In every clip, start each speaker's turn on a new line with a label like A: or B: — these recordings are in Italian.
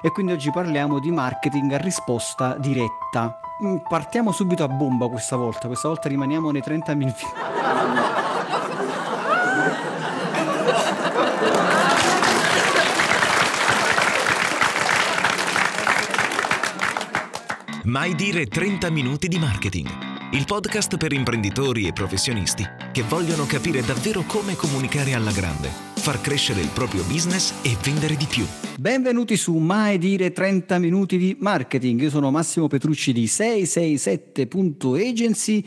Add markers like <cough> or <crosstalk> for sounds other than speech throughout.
A: e quindi oggi parliamo di marketing a risposta diretta. Mm, partiamo subito a bomba questa volta, questa volta rimaniamo nei 30 minuti.
B: Mai dire 30 minuti di marketing. Il podcast per imprenditori e professionisti che vogliono capire davvero come comunicare alla grande, far crescere il proprio business e vendere di più.
A: Benvenuti su Mai dire 30 minuti di marketing. Io sono Massimo Petrucci di 667.agency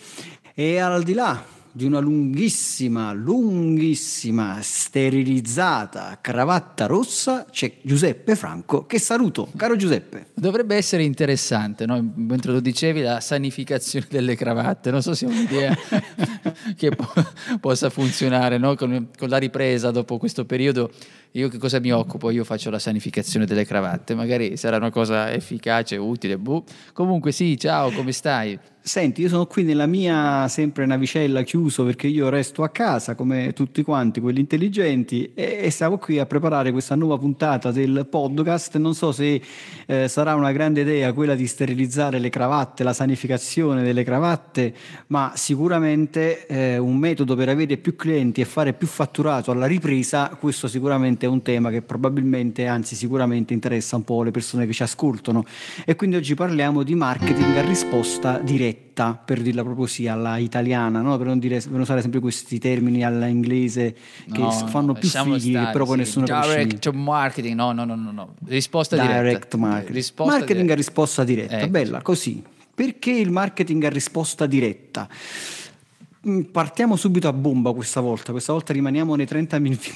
A: e al di là di una lunghissima, lunghissima, sterilizzata cravatta rossa c'è Giuseppe Franco che saluto. Caro Giuseppe.
C: Dovrebbe essere interessante, no? mentre lo dicevi, la sanificazione delle cravatte. Non so se è un'idea <laughs> <laughs> che po- possa funzionare no? con, con la ripresa dopo questo periodo. Io che cosa mi occupo? Io faccio la sanificazione delle cravatte, magari sarà una cosa efficace, utile. Buh. Comunque sì, ciao, come stai?
A: Senti, io sono qui nella mia sempre navicella chiuso perché io resto a casa come tutti quanti, quelli intelligenti, e, e stavo qui a preparare questa nuova puntata del podcast. Non so se eh, sarà una grande idea quella di sterilizzare le cravatte, la sanificazione delle cravatte, ma sicuramente eh, un metodo per avere più clienti e fare più fatturato alla ripresa, questo sicuramente è un tema che probabilmente, anzi sicuramente interessa un po' le persone che ci ascoltano. E quindi oggi parliamo di marketing a risposta diretta per dirla proprio sì, alla italiana, no? per, non dire, per non usare sempre questi termini alla inglese che no, fanno più fighi, stare, che però poi sì. nessuno
C: Direct marketing, no, no, no, no, no. risposta
A: diretta.
C: Direct
A: marketing. Risposta marketing diretta. a risposta diretta, ecco. bella, così. Perché il marketing a risposta diretta? Mm, partiamo subito a bomba questa volta, questa volta rimaniamo nei 30 minuti.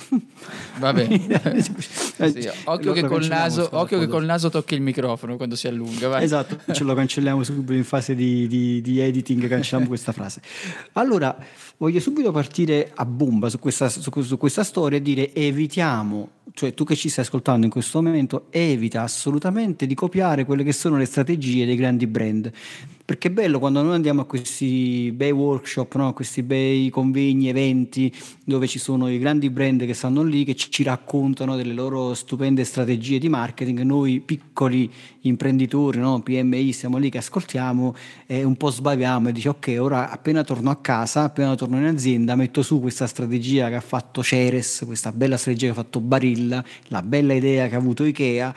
C: Va bene. <laughs> sì, occhio, che col, naso, occhio che col naso tocchi il microfono quando si allunga. Vai.
A: Esatto, ce lo cancelliamo subito in fase di, di, di editing, cancelliamo questa frase. Allora, voglio subito partire a bomba su questa, su, su questa storia e dire evitiamo, cioè tu che ci stai ascoltando in questo momento, evita assolutamente di copiare quelle che sono le strategie dei grandi brand perché è bello quando noi andiamo a questi bei workshop, no? questi bei convegni, eventi dove ci sono i grandi brand che stanno lì, che ci raccontano delle loro stupende strategie di marketing. Noi piccoli imprenditori, no? PMI, siamo lì che ascoltiamo e un po' sbaviamo e dici ok, ora appena torno a casa, appena torno in azienda, metto su questa strategia che ha fatto Ceres, questa bella strategia che ha fatto Barilla, la bella idea che ha avuto Ikea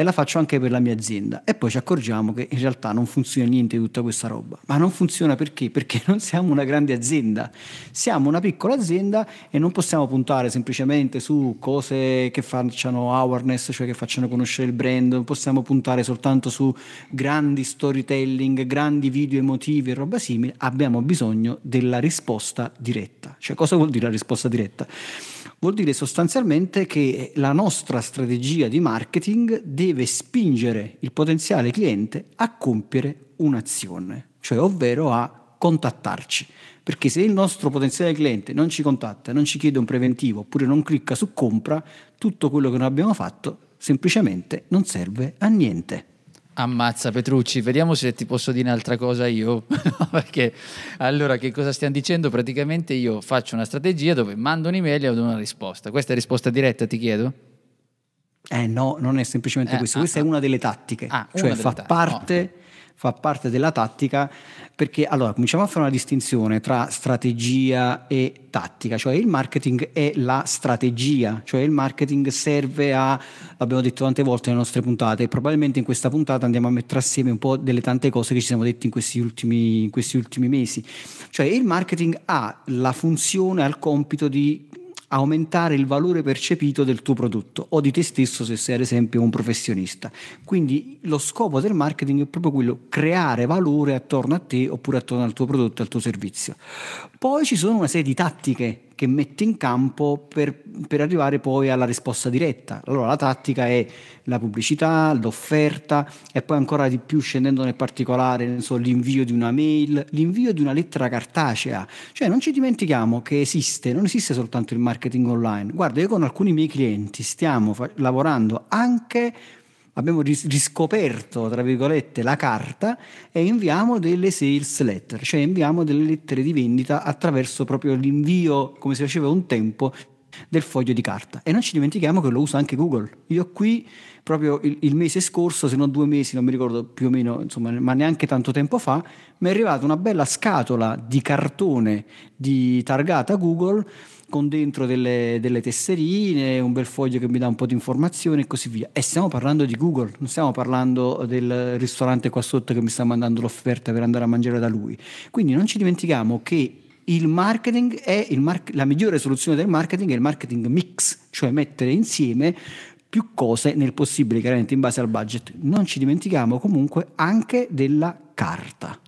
A: e la faccio anche per la mia azienda. E poi ci accorgiamo che in realtà non funziona niente di tutta questa roba. Ma non funziona perché? Perché <laughs> non siamo una grande azienda, siamo una piccola azienda e non possiamo puntare semplicemente su cose che facciano awareness, cioè che facciano conoscere il brand, non possiamo puntare soltanto su grandi storytelling, grandi video emotivi e roba simile, abbiamo bisogno della risposta diretta. Cioè cosa vuol dire la risposta diretta? Vuol dire sostanzialmente che la nostra strategia di marketing deve spingere il potenziale cliente a compiere un'azione, cioè ovvero a contattarci. Perché se il nostro potenziale cliente non ci contatta, non ci chiede un preventivo oppure non clicca su compra, tutto quello che noi abbiamo fatto semplicemente non serve a niente.
C: Ammazza Petrucci, vediamo se ti posso dire un'altra cosa io, <laughs> perché allora che cosa stiamo dicendo? Praticamente io faccio una strategia dove mando un'email e do una risposta. Questa è risposta diretta, ti chiedo?
A: Eh no, non è semplicemente eh, questo, ah, questa ah, è una delle tattiche, ah, cioè fa parte... Oh fa parte della tattica perché allora cominciamo a fare una distinzione tra strategia e tattica, cioè il marketing è la strategia, cioè il marketing serve a, l'abbiamo detto tante volte nelle nostre puntate, probabilmente in questa puntata andiamo a mettere assieme un po' delle tante cose che ci siamo detti in questi ultimi, in questi ultimi mesi, cioè il marketing ha la funzione, ha il compito di aumentare il valore percepito del tuo prodotto o di te stesso se sei ad esempio un professionista. Quindi lo scopo del marketing è proprio quello, creare valore attorno a te oppure attorno al tuo prodotto, al tuo servizio. Poi ci sono una serie di tattiche che metti in campo per, per, arrivare poi alla risposta diretta. Allora la tattica è la pubblicità, l'offerta e poi ancora di più scendendo nel particolare so, l'invio di una mail, l'invio di una lettera cartacea. Cioè non ci dimentichiamo che esiste, non esiste soltanto il marketing online. Guarda, io con alcuni miei clienti stiamo fa- lavorando anche abbiamo riscoperto, tra virgolette, la carta e inviamo delle sales letter, cioè inviamo delle lettere di vendita attraverso proprio l'invio, come si faceva un tempo, del foglio di carta. E non ci dimentichiamo che lo usa anche Google. Io qui, proprio il, il mese scorso, se non due mesi, non mi ricordo più o meno, insomma, ma neanche tanto tempo fa, mi è arrivata una bella scatola di cartone di targata Google con dentro delle, delle, tesserine, un bel foglio che mi dà un po' di informazioni e così via. E stiamo parlando di Google, non stiamo parlando del ristorante qua sotto che mi sta mandando l'offerta per andare a mangiare da lui. Quindi non ci dimentichiamo che il marketing è il mar- la migliore soluzione del marketing è il marketing mix, cioè mettere insieme più cose nel possibile, chiaramente in base al budget. Non ci dimentichiamo comunque anche della carta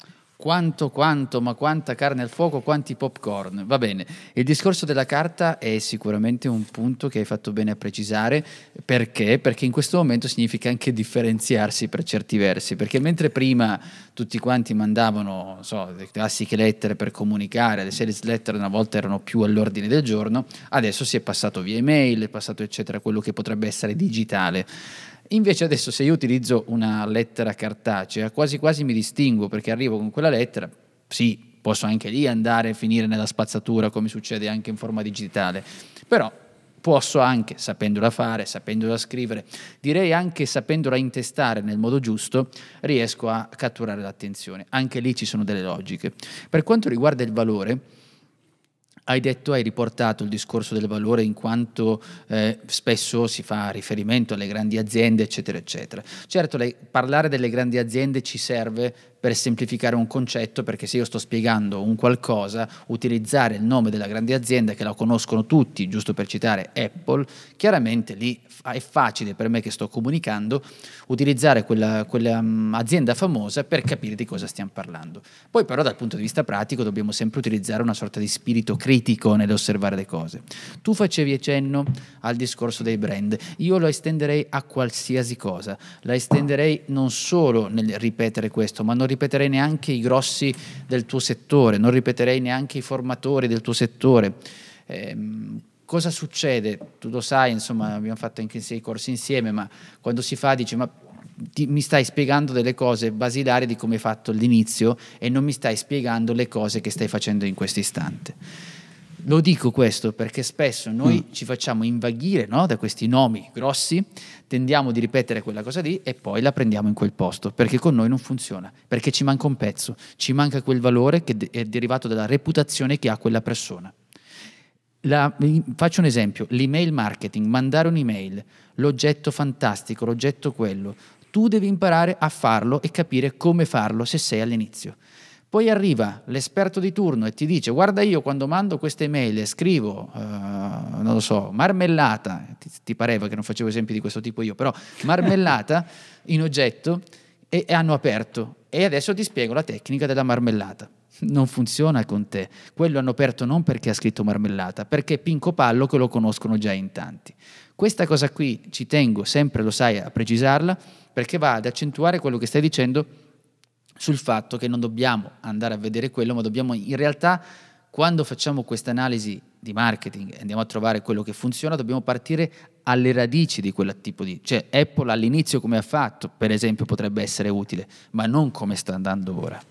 C: quanto, quanto, ma quanta carne al fuoco, quanti popcorn. Va bene, il discorso della carta è sicuramente un punto che hai fatto bene a precisare, perché? Perché in questo momento significa anche differenziarsi per certi versi, perché mentre prima tutti quanti mandavano, so, le classiche lettere per comunicare, le sales letter una volta erano più all'ordine del giorno, adesso si è passato via email, è passato eccetera, quello che potrebbe essere digitale. Invece adesso se io utilizzo una lettera cartacea, quasi quasi mi distingo perché arrivo con quella lettera, sì, posso anche lì andare e finire nella spazzatura come succede anche in forma digitale, però posso anche, sapendola fare, sapendola scrivere, direi anche sapendola intestare nel modo giusto, riesco a catturare l'attenzione. Anche lì ci sono delle logiche. Per quanto riguarda il valore, hai detto, hai riportato il discorso del valore in quanto eh, spesso si fa riferimento alle grandi aziende, eccetera, eccetera. Certo, lei, parlare delle grandi aziende ci serve per semplificare un concetto, perché se io sto spiegando un qualcosa, utilizzare il nome della grande azienda che la conoscono tutti, giusto per citare Apple, chiaramente lì è facile per me che sto comunicando utilizzare quella, quella um, azienda famosa per capire di cosa stiamo parlando. Poi però dal punto di vista pratico dobbiamo sempre utilizzare una sorta di spirito critico nell'osservare le cose. Tu facevi accenno al discorso dei brand, io lo estenderei a qualsiasi cosa, la estenderei non solo nel ripetere questo, ma non ripeterei neanche i grossi del tuo settore, non ripeterei neanche i formatori del tuo settore. Eh, cosa succede? Tu lo sai, insomma, abbiamo fatto anche sei corsi insieme, ma quando si fa dice ma ti, mi stai spiegando delle cose basilari di come hai fatto all'inizio e non mi stai spiegando le cose che stai facendo in questo istante. Lo dico questo perché spesso noi mm. ci facciamo invaghire no, da questi nomi grossi, tendiamo di ripetere quella cosa lì e poi la prendiamo in quel posto, perché con noi non funziona, perché ci manca un pezzo, ci manca quel valore che è derivato dalla reputazione che ha quella persona. La, faccio un esempio, l'email marketing, mandare un'email, l'oggetto fantastico, l'oggetto quello, tu devi imparare a farlo e capire come farlo se sei all'inizio. Poi arriva l'esperto di turno e ti dice guarda io quando mando queste mail e scrivo, uh, non lo so, marmellata, ti, ti, pareva che non facevo esempi di questo tipo io, però <laughs> marmellata in oggetto e, e hanno aperto e adesso ti spiego la tecnica della marmellata. Non funziona con te. Quello hanno aperto non perché ha scritto marmellata, perché Pinco Pallo che lo conoscono già in tanti. Questa cosa qui ci tengo sempre, lo sai, a precisarla, perché va ad accentuare quello che stai dicendo sul fatto che non dobbiamo andare a vedere quello, ma dobbiamo in realtà, quando facciamo questa analisi di marketing e andiamo a trovare quello che funziona, dobbiamo partire alle radici di quel tipo di... Cioè Apple all'inizio come ha fatto, per esempio, potrebbe essere utile, ma non come sta andando ora.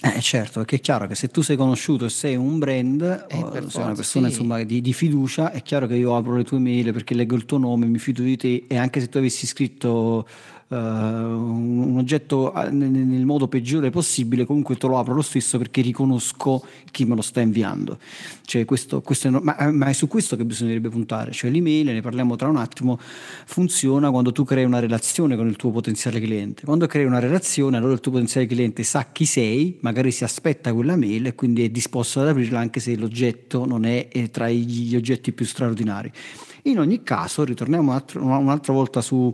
A: Eh certo, perché è chiaro che se tu sei conosciuto e sei un brand, eh, sei forza, una persona sì. insomma, di, di, fiducia, è chiaro che io apro le tue mail perché leggo il tuo nome, mi fido di te e anche se tu avessi scritto uh, un oggetto eh, nel modo peggiore possibile, comunque te lo apro lo stesso perché riconosco chi me lo sta inviando. Cioè, questo, questo è, ma, eh, ma, è su questo che bisognerebbe puntare, cioè l'email, ne parliamo tra un attimo, funziona quando tu crei una relazione con il tuo potenziale cliente. Quando crei una relazione, allora il tuo potenziale cliente sa chi sei, magari si aspetta quella mail e quindi è disposto ad aprirla anche se l'oggetto non è tra gli oggetti più straordinari. In ogni caso, ritorniamo un'altra volta su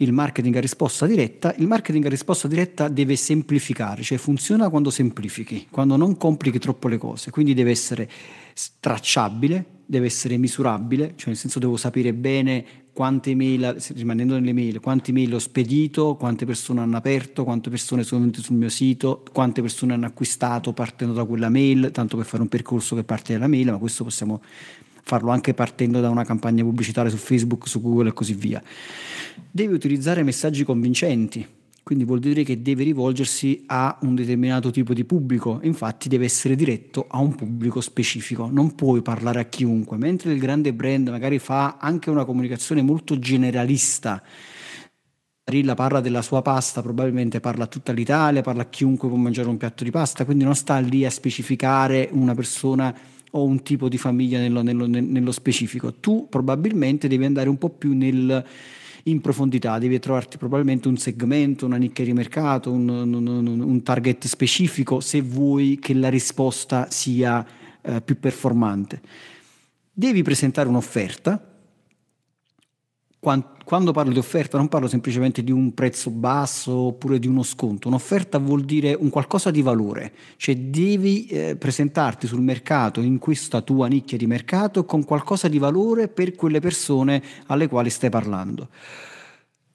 A: il marketing a risposta diretta, il marketing a risposta diretta deve semplificare, cioè funziona quando semplifichi, quando non complichi troppo le cose, quindi deve essere tracciabile, deve essere misurabile, cioè nel senso devo sapere bene quante email, rimanendo nelle mail, quante email ho spedito, quante persone hanno aperto, quante persone sono venute sul mio sito, quante persone hanno acquistato partendo da quella mail, tanto per fare un percorso che parte dalla mail, ma questo possiamo farlo anche partendo da una campagna pubblicitaria su Facebook, su Google e così via. Devi utilizzare messaggi convincenti, quindi vuol dire che deve rivolgersi a un determinato tipo di pubblico, infatti deve essere diretto a un pubblico specifico, non puoi parlare a chiunque, mentre il grande brand magari fa anche una comunicazione molto generalista. Rilla parla della sua pasta, probabilmente parla a tutta l'Italia, parla a chiunque può mangiare un piatto di pasta, quindi non sta lì a specificare una persona o un tipo di famiglia nello, nello, nello specifico. Tu probabilmente devi andare un po' più nel, in profondità, devi trovarti probabilmente un segmento, una nicchia di mercato, un, un, un target specifico se vuoi che la risposta sia eh, più performante. Devi presentare un'offerta quando parlo di offerta non parlo semplicemente di un prezzo basso oppure di uno sconto, un'offerta vuol dire un qualcosa di valore, cioè devi eh, presentarti sul mercato, in questa tua nicchia di mercato, con qualcosa di valore per quelle persone alle quali stai parlando.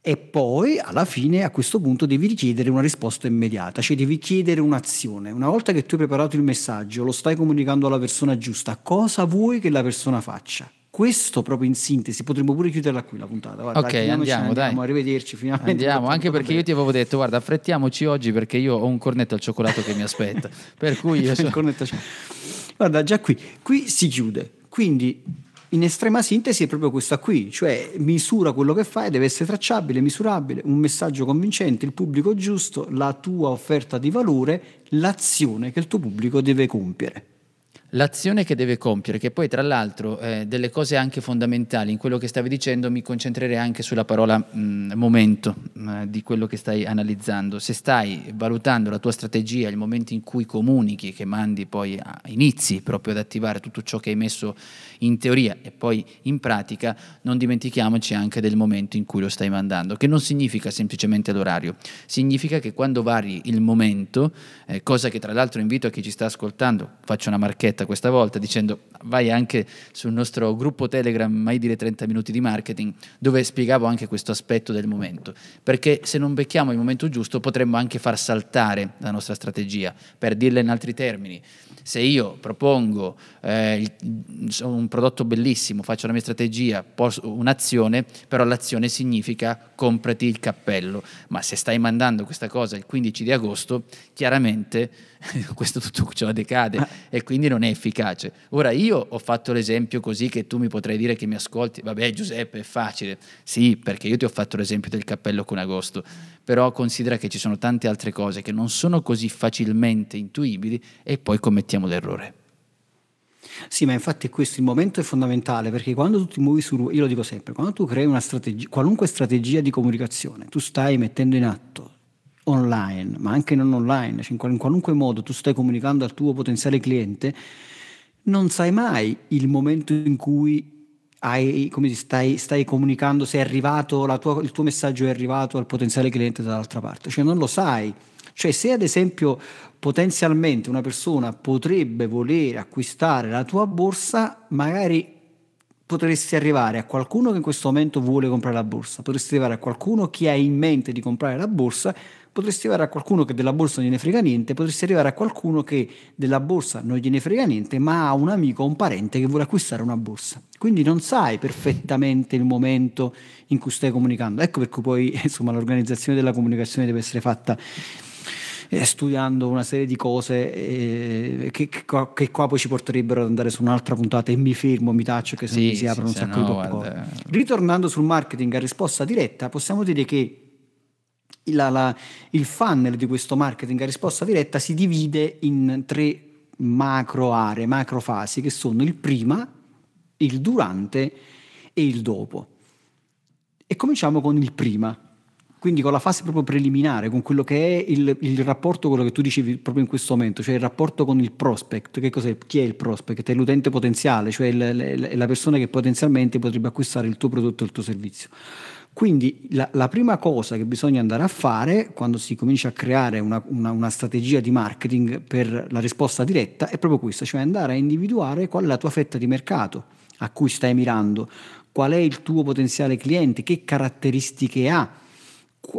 A: E poi alla fine a questo punto devi richiedere una risposta immediata, cioè devi chiedere un'azione. Una volta che tu hai preparato il messaggio, lo stai comunicando alla persona giusta, cosa vuoi che la persona faccia? Questo proprio in sintesi, potremmo pure chiuderla qui la puntata.
C: Guarda, ok, andiamo, andiamo, dai.
A: Arrivederci finalmente.
C: Andiamo, anche perché io ti avevo detto, guarda, affrettiamoci oggi perché io ho un cornetto al cioccolato che mi aspetta. <laughs> per cui io so...
A: Guarda, già qui, qui si chiude. Quindi in estrema sintesi è proprio questa qui, cioè misura quello che fai, deve essere tracciabile, misurabile, un messaggio convincente, il pubblico giusto, la tua offerta di valore, l'azione che il tuo pubblico deve compiere
C: l'azione che deve compiere, che poi tra l'altro eh, delle cose anche fondamentali in quello che stavi dicendo, mi concentrerei anche sulla parola mh, momento mh, di quello che stai analizzando. Se stai valutando la tua strategia, il momento in cui comunichi, che mandi poi a, inizi proprio ad attivare tutto ciò che hai messo in teoria e poi in pratica, non dimentichiamoci anche del momento in cui lo stai mandando, che non significa semplicemente l'orario, significa che quando vari il momento, eh, cosa che tra l'altro invito a chi ci sta ascoltando, faccio una marchetta questa volta dicendo vai anche sul nostro gruppo Telegram mai dire 30 minuti di marketing dove spiegavo anche questo aspetto del momento. Perché se non becchiamo il momento giusto potremmo anche far saltare la nostra strategia per dirla in altri termini. Se io propongo eh, un prodotto bellissimo faccio la mia strategia un'azione però l'azione significa comprati il cappello. Ma se stai mandando questa cosa il 15 di agosto chiaramente <laughs> questo tutto ciò decade e quindi non è efficace. Ora io ho fatto l'esempio così che tu mi potrai dire che mi ascolti, vabbè Giuseppe è facile, sì perché io ti ho fatto l'esempio del cappello con agosto, però considera che ci sono tante altre cose che non sono così facilmente intuibili e poi commettiamo l'errore.
A: Sì, ma infatti questo il momento è fondamentale perché quando tu ti muovi su, io lo dico sempre, quando tu crei una strategia, qualunque strategia di comunicazione, tu stai mettendo in atto online, ma anche non online, cioè in qualunque modo tu stai comunicando al tuo potenziale cliente, non sai mai il momento in cui hai, stai, stai, comunicando, se è arrivato, tua, il tuo messaggio è arrivato al potenziale cliente dall'altra parte, cioè non lo sai. Cioè se ad esempio potenzialmente una persona potrebbe volere acquistare la tua borsa, magari potresti arrivare a qualcuno che in questo momento vuole comprare la borsa, potresti arrivare a qualcuno che ha in mente di comprare la borsa potresti arrivare a qualcuno che della borsa non gliene frega niente, potresti arrivare a qualcuno che della borsa non gliene frega niente, ma ha un amico o un parente che vuole acquistare una borsa. Quindi non sai perfettamente il momento in cui stai comunicando. Ecco perché poi <laughs> insomma, l'organizzazione della comunicazione deve essere fatta eh, studiando una serie di cose eh, che, che, qua, che, qua, poi ci porterebbero ad andare su un'altra puntata e mi fermo, mi taccio che se sì, si aprono sì, un sacco no, di popcorn. Ritornando sul marketing a risposta diretta, possiamo dire che la, la, il funnel di questo marketing a risposta diretta si divide in tre macro aree, macro fasi, che sono il prima, il durante e il dopo. E cominciamo con il prima, quindi con la fase proprio preliminare, con quello che è il, il, rapporto, quello che tu dicevi proprio in questo momento, cioè il rapporto con il prospect. Che cos'è? Chi è il prospect? È l'utente potenziale, cioè il, la persona che potenzialmente potrebbe acquistare il tuo prodotto o il tuo servizio. Quindi la, la, prima cosa che bisogna andare a fare quando si comincia a creare una, una, una, strategia di marketing per la risposta diretta è proprio questa, cioè andare a individuare qual è la tua fetta di mercato a cui stai mirando, qual è il tuo potenziale cliente, che caratteristiche ha,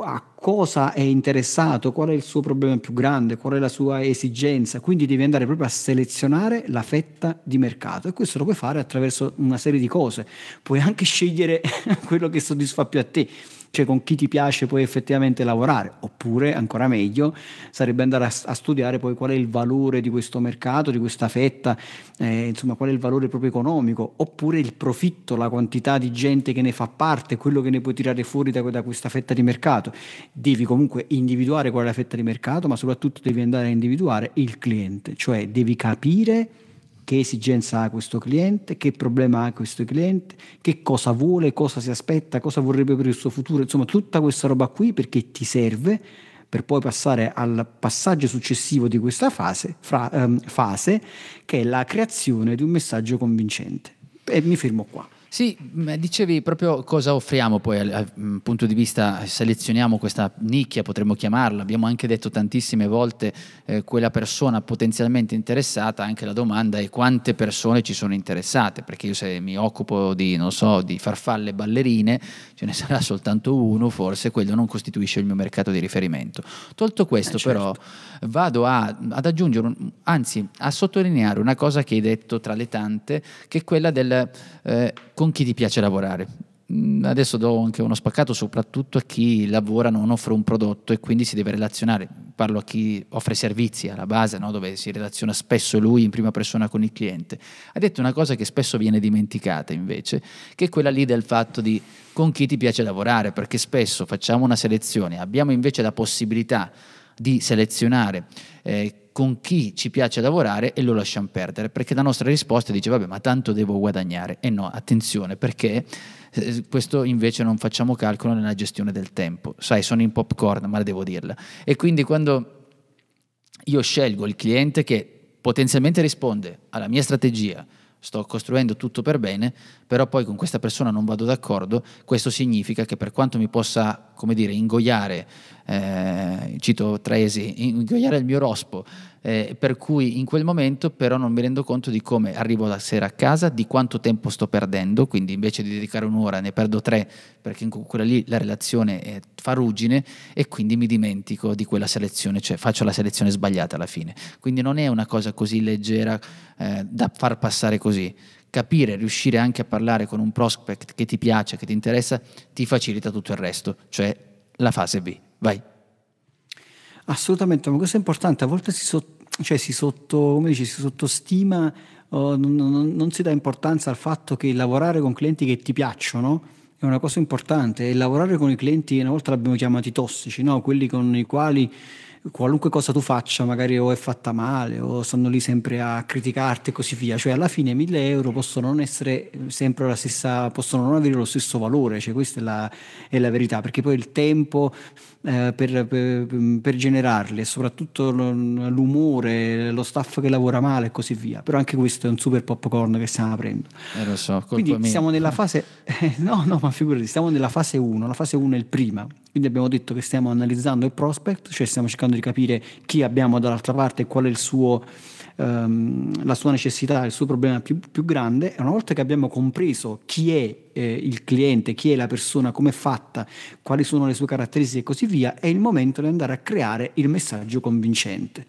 A: a cosa è interessato, qual è il suo problema più grande, qual è la sua esigenza, quindi devi andare proprio a selezionare la fetta di mercato e questo lo puoi fare attraverso una serie di cose, puoi anche scegliere <laughs> quello che soddisfa più a te. Cioè con chi ti piace poi effettivamente lavorare, oppure ancora meglio sarebbe andare a, a studiare poi qual è il valore di questo mercato, di questa fetta, eh, insomma qual è il valore proprio economico, oppure il profitto, la quantità di gente che ne fa parte, quello che ne puoi tirare fuori da, da questa fetta di mercato. Devi comunque individuare qual è la fetta di mercato, ma soprattutto devi andare a individuare il cliente, cioè devi capire che esigenza ha questo cliente, che problema ha questo cliente, che cosa vuole, cosa si aspetta, cosa vorrebbe per il suo futuro, insomma tutta questa roba qui perché ti serve per poi passare al passaggio successivo di questa fase, fra, um, fase che è la creazione di un messaggio convincente. E mi fermo qua.
C: Sì, dicevi proprio cosa offriamo poi dal mm, punto di vista, selezioniamo questa nicchia, potremmo chiamarla, abbiamo anche detto tantissime volte eh, quella persona potenzialmente interessata, anche la domanda è quante persone ci sono interessate, perché io se mi occupo di, non so, di farfalle ballerine, ce ne <laughs> sarà soltanto uno, forse quello non costituisce il mio mercato di riferimento. Tolto questo eh, certo. però vado a, ad aggiungere, anzi a sottolineare una cosa che hai detto tra le tante, che è quella del... Eh, con chi ti piace lavorare. Mm, adesso do anche uno spaccato soprattutto a chi lavora, non offre un prodotto e quindi si deve relazionare. Parlo a chi offre servizi alla base, no? dove si relaziona spesso lui in prima persona con il cliente. Ha detto una cosa che spesso viene dimenticata invece, che è quella lì del fatto di con chi ti piace lavorare, perché spesso facciamo una selezione, abbiamo invece la possibilità di selezionare eh, con chi ci piace lavorare e lo lasciamo perdere, perché la nostra risposta dice vabbè ma tanto devo guadagnare. E no, attenzione perché eh, questo invece non facciamo calcolo nella gestione del tempo, sai sono in popcorn ma devo dirla e quindi quando io scelgo il cliente che potenzialmente risponde alla mia strategia, sto costruendo tutto per bene, però poi con questa persona non vado d'accordo, questo significa che per quanto mi possa, come dire, ingoiare eh, cito Tresi, ingoiare il mio rospo, eh, per cui in quel momento però non mi rendo conto di come arrivo la sera a casa, di quanto tempo sto perdendo, quindi invece di dedicare un'ora ne perdo tre perché in quella lì la relazione è farugine e quindi mi dimentico di quella selezione, cioè faccio la selezione sbagliata alla fine. Quindi non è una cosa così leggera eh, da far passare così capire, riuscire anche a parlare con un prospect che ti piace, che ti interessa, ti facilita tutto il resto, cioè la fase B. Vai.
A: Assolutamente, ma questo è importante, a volte si, so, cioè si, sotto, dici, si sottostima, oh, non, non, non si dà importanza al fatto che lavorare con clienti che ti piacciono è una cosa importante e lavorare con i clienti, una volta l'abbiamo chiamati tossici, no? quelli con i quali qualunque cosa tu faccia magari o è fatta male o stanno lì sempre a criticarti e così via, cioè alla fine 1000 euro possono non essere sempre la stessa, possono non avere lo stesso valore, cioè questa è la, è la verità, perché poi il tempo eh, per, per, per, generarli e soprattutto l'umore, lo staff che lavora male e così via, però anche questo è un super popcorn che stiamo aprendo.
C: Eh, lo so,
A: Quindi
C: mia.
A: siamo nella fase, eh, <laughs> no no ma figurati, stiamo nella fase 1, la fase 1 è il prima, quindi abbiamo detto che stiamo analizzando il prospect, cioè stiamo cercando di capire chi abbiamo dall'altra parte e qual è suo, um, la sua necessità, il suo problema più, più, grande. E una volta che abbiamo compreso chi è eh, il cliente, chi è la persona, come è fatta, quali sono le sue caratteristiche e così via, è il momento di andare a creare il messaggio convincente,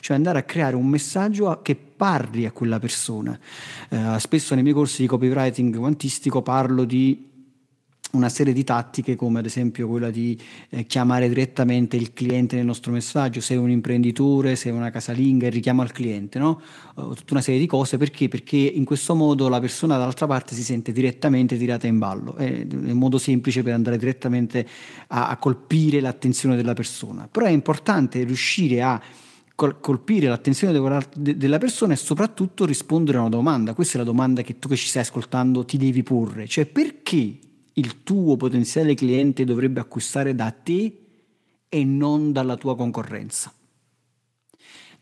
A: cioè andare a creare un messaggio che parli a quella persona. Eh, spesso nei miei corsi di copywriting quantistico parlo di una serie di tattiche come ad esempio quella di eh, chiamare direttamente il cliente nel nostro messaggio, se è un imprenditore, se è una casalinga, il richiamo al cliente, no? uh, tutta una serie di cose perché? Perché in questo modo la persona dall'altra parte si sente direttamente tirata in ballo, è un modo semplice per andare direttamente a, a colpire l'attenzione della persona, però è importante riuscire a colpire l'attenzione della persona e soprattutto rispondere a una domanda. Questa è la domanda che tu che ci stai ascoltando ti devi porre, cioè perché il tuo potenziale cliente dovrebbe acquistare da te e non dalla tua concorrenza.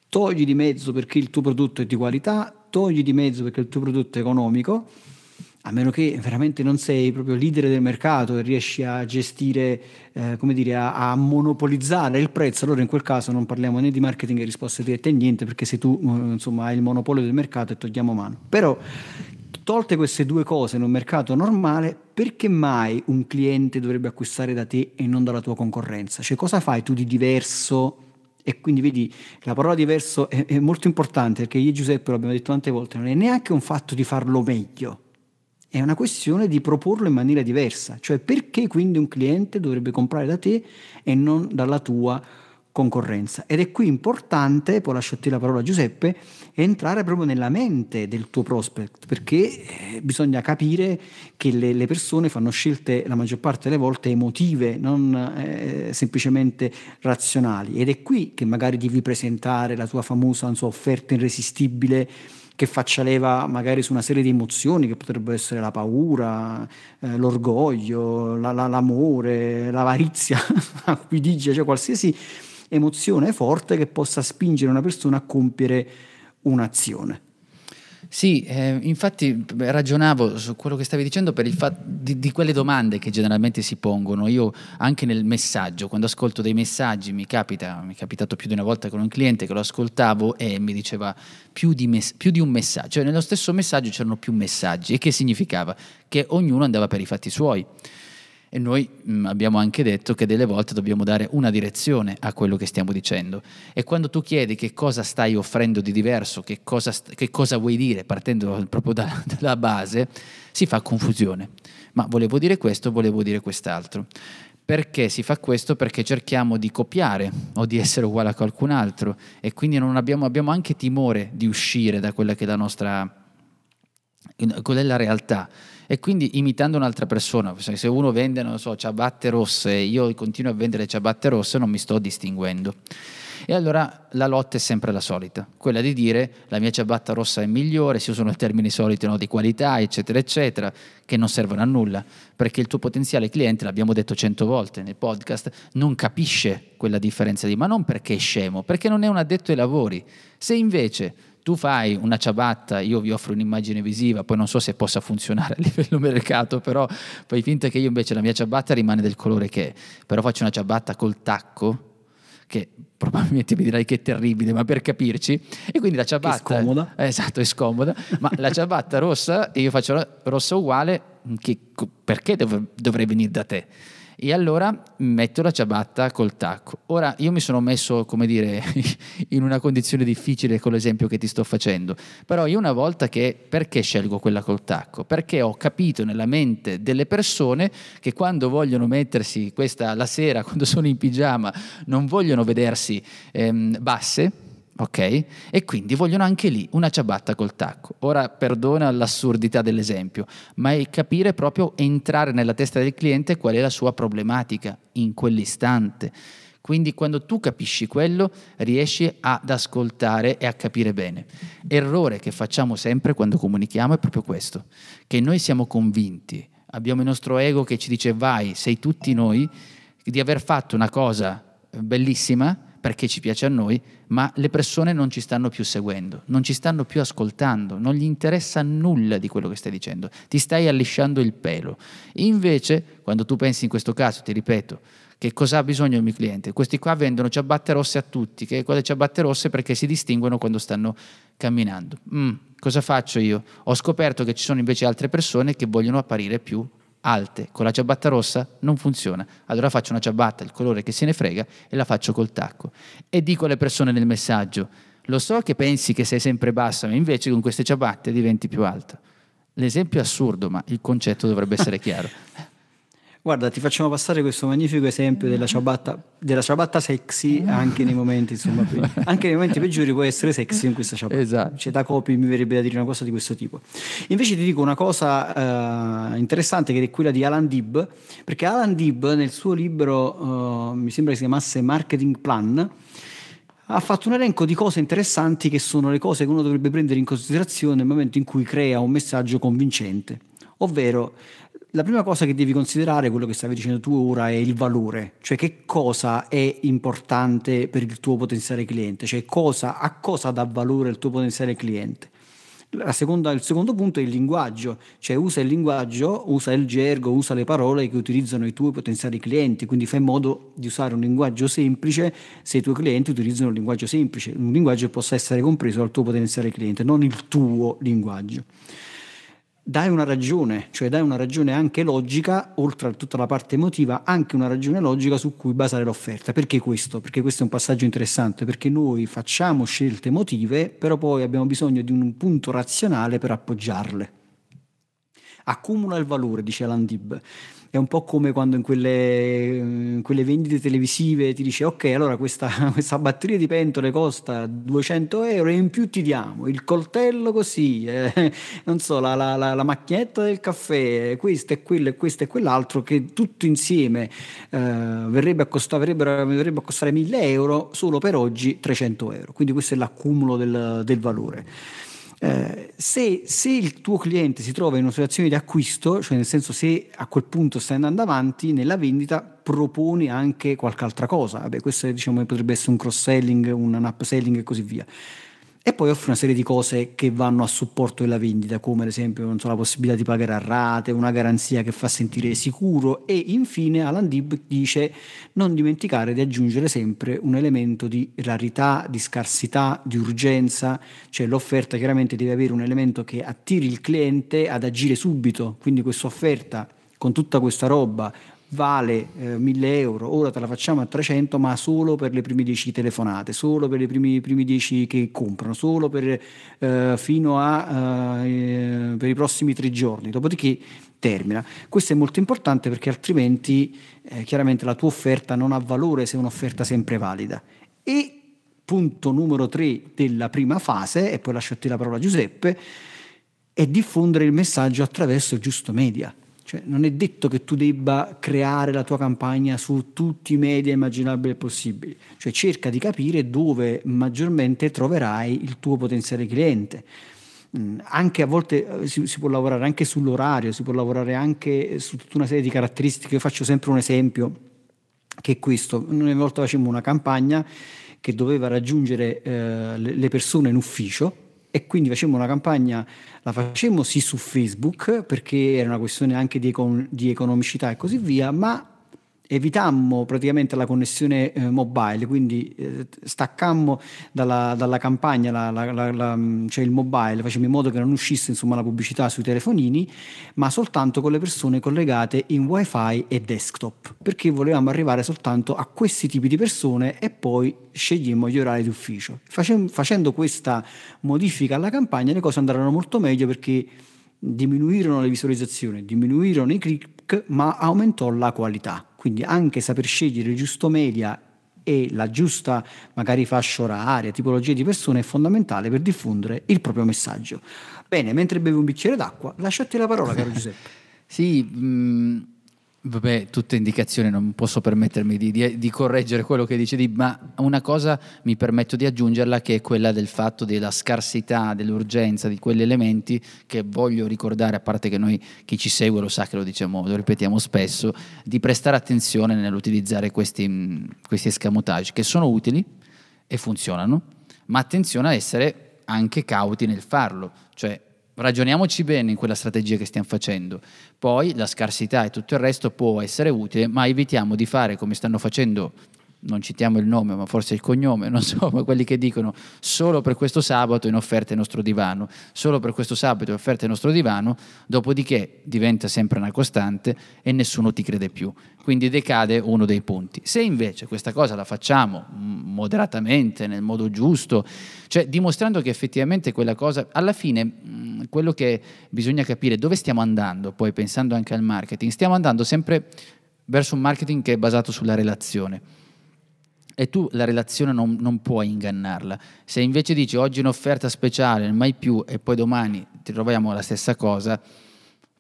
A: Togli di mezzo perché il tuo prodotto è di qualità, togli di mezzo perché il tuo prodotto è economico, a meno che veramente non sei proprio leader del mercato e riesci a gestire, eh, come dire, a, a, monopolizzare il prezzo, allora in quel caso non parliamo né di marketing e risposte dirette né niente, perché se tu eh, insomma, hai il monopolio del mercato e togliamo mano. Però tolte queste due cose in un mercato normale, perché mai un cliente dovrebbe acquistare da te e non dalla tua concorrenza? Cioè cosa fai tu di diverso? E quindi vedi, la parola diverso è, è molto importante perché io e Giuseppe l'abbiamo detto tante volte, non è neanche un fatto di farlo meglio, è una questione di proporlo in maniera diversa, cioè perché quindi un cliente dovrebbe comprare da te e non dalla tua concorrenza. Ed è qui importante, poi lascio la parola Giuseppe, entrare proprio nella mente del tuo prospect, perché eh, bisogna capire che le, le, persone fanno scelte la maggior parte delle volte emotive, non eh, semplicemente razionali. Ed è qui che magari devi presentare la tua famosa so, offerta irresistibile che faccia leva magari su una serie di emozioni che potrebbero essere la paura, eh, l'orgoglio, la, la, l'amore, l'avarizia, <laughs> la cupidigia, cioè qualsiasi emozione forte che possa spingere una persona a compiere un'azione.
C: Sì, eh, infatti ragionavo su quello che stavi dicendo per il fatto di, di, quelle domande che generalmente si pongono. Io anche nel messaggio, quando ascolto dei messaggi, mi capita, mi è capitato più di una volta con un cliente che lo ascoltavo e mi diceva più di, mes- più di un messaggio, cioè nello stesso messaggio c'erano più messaggi. E che significava? Che ognuno andava per i fatti suoi. E noi mh, mm, abbiamo anche detto che delle volte dobbiamo dare una direzione a quello che stiamo dicendo. E quando tu chiedi che cosa stai offrendo di diverso, che cosa, che cosa vuoi dire, partendo proprio da, <laughs> dalla base, si fa confusione. Ma volevo dire questo, volevo dire quest'altro. Perché si fa questo? Perché cerchiamo di copiare o di essere uguale a qualcun altro e quindi abbiamo, abbiamo anche timore di uscire da quella che è la nostra qual è la realtà e quindi imitando un'altra persona, se uno vende, non so, ciabatte rosse io continuo a vendere ciabatte rosse non mi sto distinguendo. E allora la lotta è sempre la solita, quella di dire la mia ciabatta rossa è migliore, si usano termini soliti no, di qualità, eccetera, eccetera, che non servono a nulla, perché il tuo potenziale cliente, l'abbiamo detto cento volte nel podcast, non capisce quella differenza lì, ma non perché è scemo, perché non è un addetto ai lavori. Se invece tu fai una ciabatta, io vi offro un'immagine visiva, poi non so se possa funzionare a <laughs> livello mercato, però fai finta che io invece la mia ciabatta rimane del colore che è, però faccio una ciabatta col tacco, che probabilmente mi dirai che è terribile, ma per capirci, e quindi la ciabatta...
A: È scomoda.
C: Eh, esatto, è scomoda, ma la ciabatta rossa, e io faccio rossa uguale, che, perché dov- dovrei venire da te? E allora metto la ciabatta col tacco. Ora io mi sono messo, come dire, <laughs> in una condizione difficile con l'esempio che ti sto facendo, però io una volta che, perché scelgo quella col tacco? Perché ho capito nella mente delle persone che quando vogliono mettersi questa la sera, <laughs> quando sono in pigiama, non vogliono vedersi ehm, basse, ok? E quindi vogliono anche lì una ciabatta col tacco. Ora perdona l'assurdità dell'esempio, ma è capire proprio entrare nella testa del cliente qual è la sua problematica in quell'istante. Quindi quando tu capisci quello, riesci ad ascoltare e a capire bene. Errore che facciamo sempre quando comunichiamo è proprio questo, che noi siamo convinti, abbiamo il nostro ego che ci dice vai, sei tutti noi, di aver fatto una cosa bellissima, perché ci piace a noi, ma le persone non ci stanno più seguendo, non ci stanno più ascoltando, non gli interessa nulla di quello che stai dicendo, ti stai allisciando il pelo. Invece, quando tu pensi in questo caso, ti ripeto, che cosa ha bisogno il mio cliente? Questi qua vendono ciabatte rosse a tutti, che quelle ciabatte rosse perché si distinguono quando stanno camminando. Mm, cosa faccio io? Ho scoperto che ci sono invece altre persone che vogliono apparire più alte con la ciabatta rossa non funziona. Allora faccio una ciabatta, il colore che se ne frega, e la faccio col tacco. E dico alle persone nel messaggio, lo so che pensi che sei sempre bassa, ma invece con queste ciabatte diventi più alta. L'esempio è assurdo, ma il concetto dovrebbe essere chiaro. <laughs>
A: Guarda, ti facciamo passare questo magnifico esempio della ciabatta, della ciabatta sexy anche nei momenti, insomma, <laughs> anche nei momenti peggiori puoi essere sexy in questa ciabatta.
C: Esatto.
A: Cioè, da copy mi verrebbe da dire una cosa di questo tipo. Invece ti dico una cosa uh, interessante che è quella di Alan Dib, perché Alan Dib nel suo libro, uh, mi sembra che si chiamasse Marketing Plan, ha fatto un elenco di cose interessanti che sono le cose che uno dovrebbe prendere in considerazione nel momento in cui crea un messaggio convincente, ovvero la prima cosa che devi considerare, quello che stavi dicendo tu ora, è il valore, cioè che cosa è importante per il tuo potenziale cliente, cioè cosa, a cosa dà valore il tuo potenziale cliente. Seconda, il secondo punto è il linguaggio, cioè usa il linguaggio, usa il gergo, usa le parole che utilizzano i tuoi potenziali clienti, quindi fai in modo di usare un linguaggio semplice se i tuoi clienti utilizzano un linguaggio semplice, un linguaggio che possa essere compreso dal tuo potenziale cliente, non il tuo linguaggio dai una ragione, cioè dai una ragione anche logica, oltre a tutta la parte emotiva, anche una ragione logica su cui basare l'offerta. Perché questo? Perché questo è un passaggio interessante, perché noi facciamo scelte emotive, però poi abbiamo bisogno di un punto razionale per appoggiarle. accumula il valore, dice Alan Dib. È un po' come quando in quelle, in quelle vendite televisive ti dice ok, allora questa, <laughs> questa, batteria di pentole costa 200 euro e in più ti diamo il coltello così, eh, non so, la, la, la, la, macchinetta del caffè, questo e quello e questo e quell'altro che tutto insieme eh, verrebbe, a costare, verrebbe a costare 1000 euro, solo per oggi 300 euro. Quindi questo è l'accumulo del, del valore. Eh, se, se, il tuo cliente si trova in una situazione di acquisto, cioè nel senso se a quel punto stai andando avanti nella vendita, proponi anche qualche altra cosa. Vabbè, questo diciamo, potrebbe essere un cross-selling, un upselling e così via e poi offre una serie di cose che vanno a supporto della vendita, come ad esempio so, la possibilità di pagare a rate, una garanzia che fa sentire sicuro. E infine Alan Dib dice non dimenticare di aggiungere sempre un elemento di rarità, di scarsità, di urgenza, cioè l'offerta chiaramente deve avere un elemento che attiri il cliente ad agire subito, quindi questa offerta con tutta questa roba vale eh, 1000 euro, ora te la facciamo a 300 ma solo per le prime 10 telefonate, solo per i primi, primi 10 che comprano, solo per, eh, fino a eh, per i prossimi tre giorni, dopodiché termina. Questo è molto importante perché altrimenti eh, chiaramente la tua offerta non ha valore se è un'offerta sempre valida. E punto numero 3 della prima fase, e poi lascio a te la parola Giuseppe, è diffondere il messaggio attraverso il giusto media. Cioè, non è detto che tu debba creare la tua campagna su tutti i media immaginabili e possibili. Cioè, cerca di capire dove maggiormente troverai il tuo potenziale cliente. Mm, anche a volte eh, si, si, può lavorare anche sull'orario, si può lavorare anche su tutta una serie di caratteristiche. Io faccio sempre un esempio che è questo. Una volta facemmo una campagna che doveva raggiungere eh, le persone in ufficio e quindi facemmo una campagna, la facemmo sì su Facebook perché era una questione anche di, econ- di economicità e così via, ma evitammo praticamente la connessione eh, mobile, quindi eh, staccammo dalla, dalla campagna la, la, la, cioè il mobile, facciamo in modo che non uscisse insomma, la pubblicità sui telefonini, ma soltanto con le persone collegate in wifi e desktop, perché volevamo arrivare soltanto a questi tipi di persone e poi scegliemmo gli orari di ufficio. Facem- facendo questa modifica alla campagna le cose andarono molto meglio perché diminuirono le visualizzazioni, diminuirono i click, ma aumentò la qualità. Quindi anche saper scegliere il giusto media e la giusta magari fascia oraria, tipologia di persone è fondamentale per diffondere il proprio messaggio. Bene, mentre bevi un bicchiere d'acqua, lasciati la parola, caro <laughs> Giuseppe.
C: sì, mh, Vabbè, tutte indicazioni, non posso permettermi di, di, di, correggere quello che dice di, ma una cosa mi permetto di aggiungerla che è quella del fatto della scarsità, dell'urgenza di quegli elementi che voglio ricordare, a parte che noi chi ci segue lo sa che lo diciamo, lo ripetiamo spesso, di prestare attenzione nell'utilizzare questi, questi escamotage che sono utili e funzionano, ma attenzione a essere anche cauti nel farlo, cioè ragioniamoci bene in quella strategia che stiamo facendo. Poi la scarsità e tutto il resto può essere utile, ma evitiamo di fare come stanno facendo non citiamo il nome, ma forse il cognome, <laughs> non so, ma quelli che dicono solo per questo sabato in offerta il nostro divano, solo per questo sabato in offerta il nostro divano, dopodiché diventa sempre una costante e nessuno ti crede più. Quindi decade uno dei punti. Se invece questa cosa la facciamo moderatamente, nel modo giusto, cioè dimostrando che effettivamente quella cosa, alla fine quello che bisogna capire dove stiamo andando, poi pensando anche al marketing, stiamo andando sempre verso un marketing che è basato sulla relazione e tu la relazione non, non, puoi ingannarla. Se invece dici oggi un'offerta speciale, mai più, e poi domani ti troviamo la stessa cosa,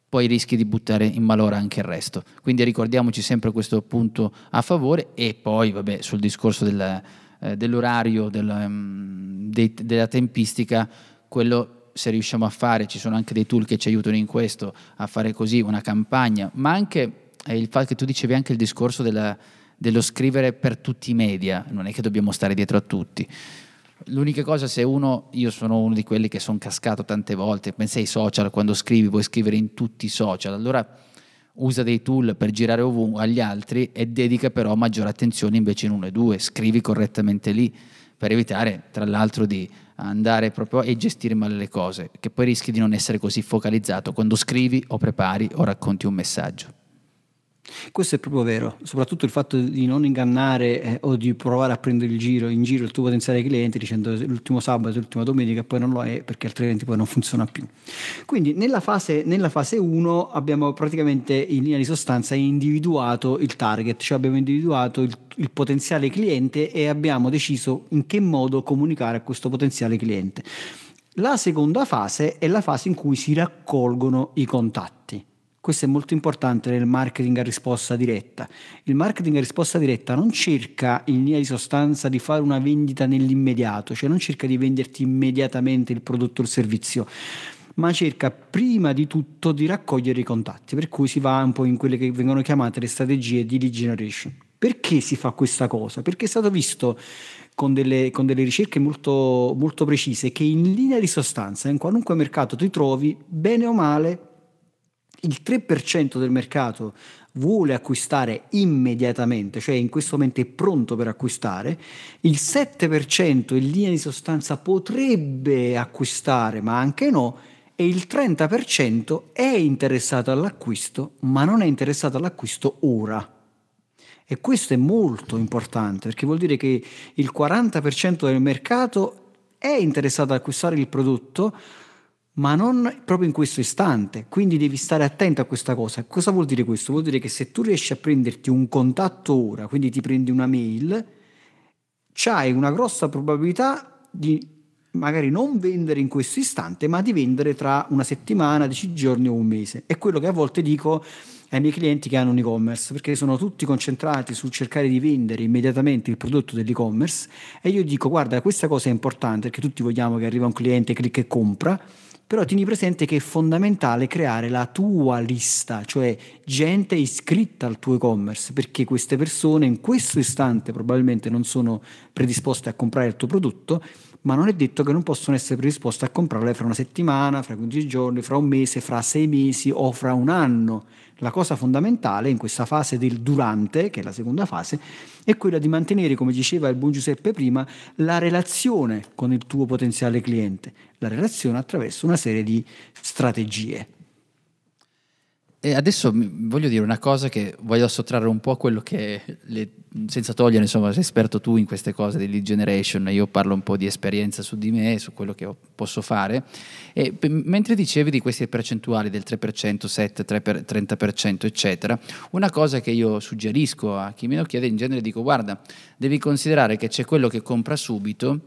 C: poi rischi di buttare in malora anche il resto. Quindi ricordiamoci sempre questo punto a favore e poi vabbè, sul discorso della, eh, dell'orario, della, um, dei, della tempistica, quello se riusciamo a fare, ci sono anche dei tool che ci aiutano in questo, a fare così una campagna, ma anche eh, il fatto che tu dicevi anche il discorso della dello scrivere per tutti i media, non è che dobbiamo stare dietro a tutti. L'unica cosa se uno, io sono uno di quelli che sono cascato tante volte, pensa ai social, quando scrivi vuoi scrivere in tutti i social, allora usa dei tool per girare ovunque agli altri e dedica però maggiore attenzione invece in uno e due, scrivi correttamente lì per evitare tra l'altro di andare proprio e gestire male le cose, che poi rischi di non essere così focalizzato quando scrivi o prepari o racconti un messaggio.
A: Questo è proprio vero, soprattutto il fatto di non ingannare eh, o di provare a prendere il giro, in giro il tuo potenziale cliente dicendo l'ultimo sabato, l'ultima domenica, poi non lo è perché altrimenti poi non funziona più. Quindi nella fase, nella fase 1 abbiamo praticamente in linea di sostanza individuato il target, cioè abbiamo individuato il, il potenziale cliente e abbiamo deciso in che modo comunicare a questo potenziale cliente. La seconda fase è la fase in cui si raccolgono i contatti. Questo è molto importante nel marketing a risposta diretta. Il marketing a risposta diretta non cerca in linea di sostanza di fare una vendita nell'immediato, cioè non cerca di venderti immediatamente il prodotto o il servizio, ma cerca prima di tutto di raccogliere i contatti, per cui si va un po' in quelle che vengono chiamate le strategie di lead generation. Perché si fa questa cosa? Perché è stato visto con delle, con delle ricerche molto, molto precise che in linea di sostanza, in qualunque mercato ti trovi, bene o male, il 3% del mercato vuole acquistare immediatamente, cioè in questo momento è pronto per acquistare, il 7% in linea di sostanza potrebbe acquistare, ma anche no, e il 30% è interessato all'acquisto, ma non è interessato all'acquisto ora. E questo è molto importante perché vuol dire che il 40% del mercato è interessato ad acquistare il prodotto, ma non proprio in questo istante. Quindi devi stare attento a questa cosa. Cosa vuol dire questo? Vuol dire che se tu riesci a prenderti un contatto ora, quindi ti prendi una mail, c'hai una grossa probabilità di magari non vendere in questo istante, ma di vendere tra una settimana, dieci giorni o un mese. È quello che a volte dico ai miei clienti che hanno un e-commerce, perché sono tutti concentrati sul cercare di vendere immediatamente il prodotto dell'e-commerce e io dico guarda questa cosa è importante perché tutti vogliamo che arriva un cliente, clicca e compra, però tieni presente che è fondamentale creare la tua lista, cioè gente iscritta al tuo e-commerce, perché queste persone in questo istante probabilmente non sono predisposte a comprare il tuo prodotto, ma non è detto che non possono essere predisposte a comprarle fra una settimana, fra 15 giorni, fra un mese, fra sei mesi o fra un anno. La cosa fondamentale in questa fase del durante, che è la seconda fase, è quella di mantenere, come diceva il buon Giuseppe prima, la relazione con il tuo potenziale cliente, la relazione attraverso una serie di strategie.
C: E adesso voglio dire una cosa che voglio sottrarre un po' a quello che, le, senza togliere, insomma, sei esperto tu in queste cose di lead generation, io parlo un po' di esperienza su di me, su quello che posso fare. E mentre dicevi di queste percentuali del 3%, 7, 3 30%, eccetera, una cosa che io suggerisco a chi me lo chiede in genere dico, guarda, devi considerare che c'è quello che compra subito